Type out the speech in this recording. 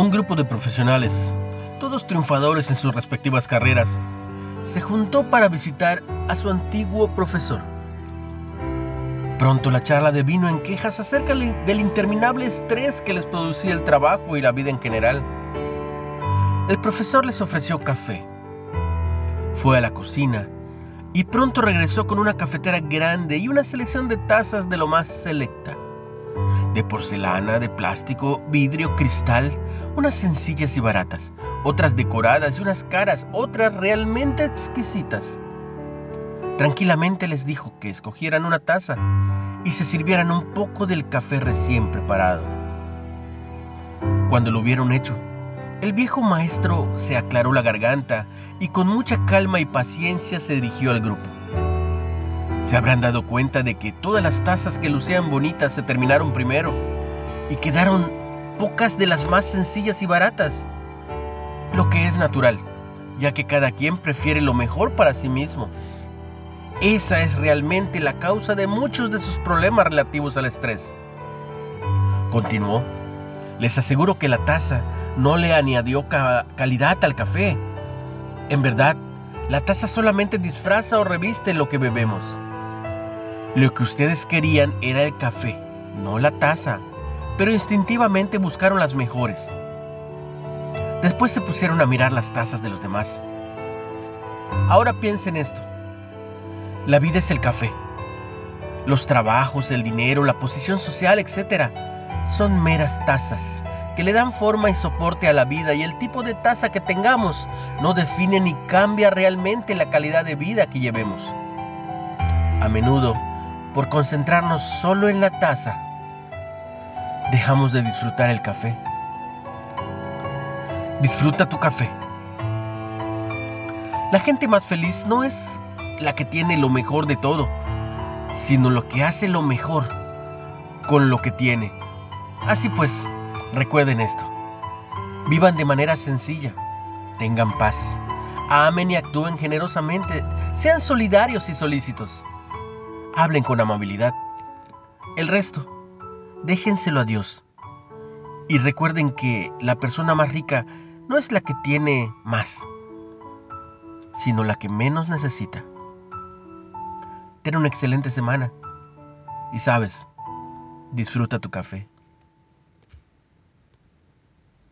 Un grupo de profesionales, todos triunfadores en sus respectivas carreras, se juntó para visitar a su antiguo profesor. Pronto la charla devino en quejas acerca del interminable estrés que les producía el trabajo y la vida en general. El profesor les ofreció café. Fue a la cocina y pronto regresó con una cafetera grande y una selección de tazas de lo más selecta de porcelana, de plástico, vidrio, cristal, unas sencillas y baratas, otras decoradas y unas caras, otras realmente exquisitas. Tranquilamente les dijo que escogieran una taza y se sirvieran un poco del café recién preparado. Cuando lo hubieron hecho, el viejo maestro se aclaró la garganta y con mucha calma y paciencia se dirigió al grupo. Se habrán dado cuenta de que todas las tazas que lucían bonitas se terminaron primero y quedaron pocas de las más sencillas y baratas. Lo que es natural, ya que cada quien prefiere lo mejor para sí mismo. Esa es realmente la causa de muchos de sus problemas relativos al estrés. Continuó. Les aseguro que la taza no le añadió calidad al café. En verdad, la taza solamente disfraza o reviste lo que bebemos. Lo que ustedes querían era el café, no la taza, pero instintivamente buscaron las mejores. Después se pusieron a mirar las tazas de los demás. Ahora piensen esto. La vida es el café. Los trabajos, el dinero, la posición social, etc. son meras tazas que le dan forma y soporte a la vida y el tipo de taza que tengamos no define ni cambia realmente la calidad de vida que llevemos. A menudo por concentrarnos solo en la taza, dejamos de disfrutar el café. Disfruta tu café. La gente más feliz no es la que tiene lo mejor de todo, sino lo que hace lo mejor con lo que tiene. Así pues, recuerden esto. Vivan de manera sencilla, tengan paz, amen y actúen generosamente, sean solidarios y solícitos. Hablen con amabilidad. El resto, déjenselo a Dios. Y recuerden que la persona más rica no es la que tiene más, sino la que menos necesita. Ten una excelente semana. Y sabes, disfruta tu café.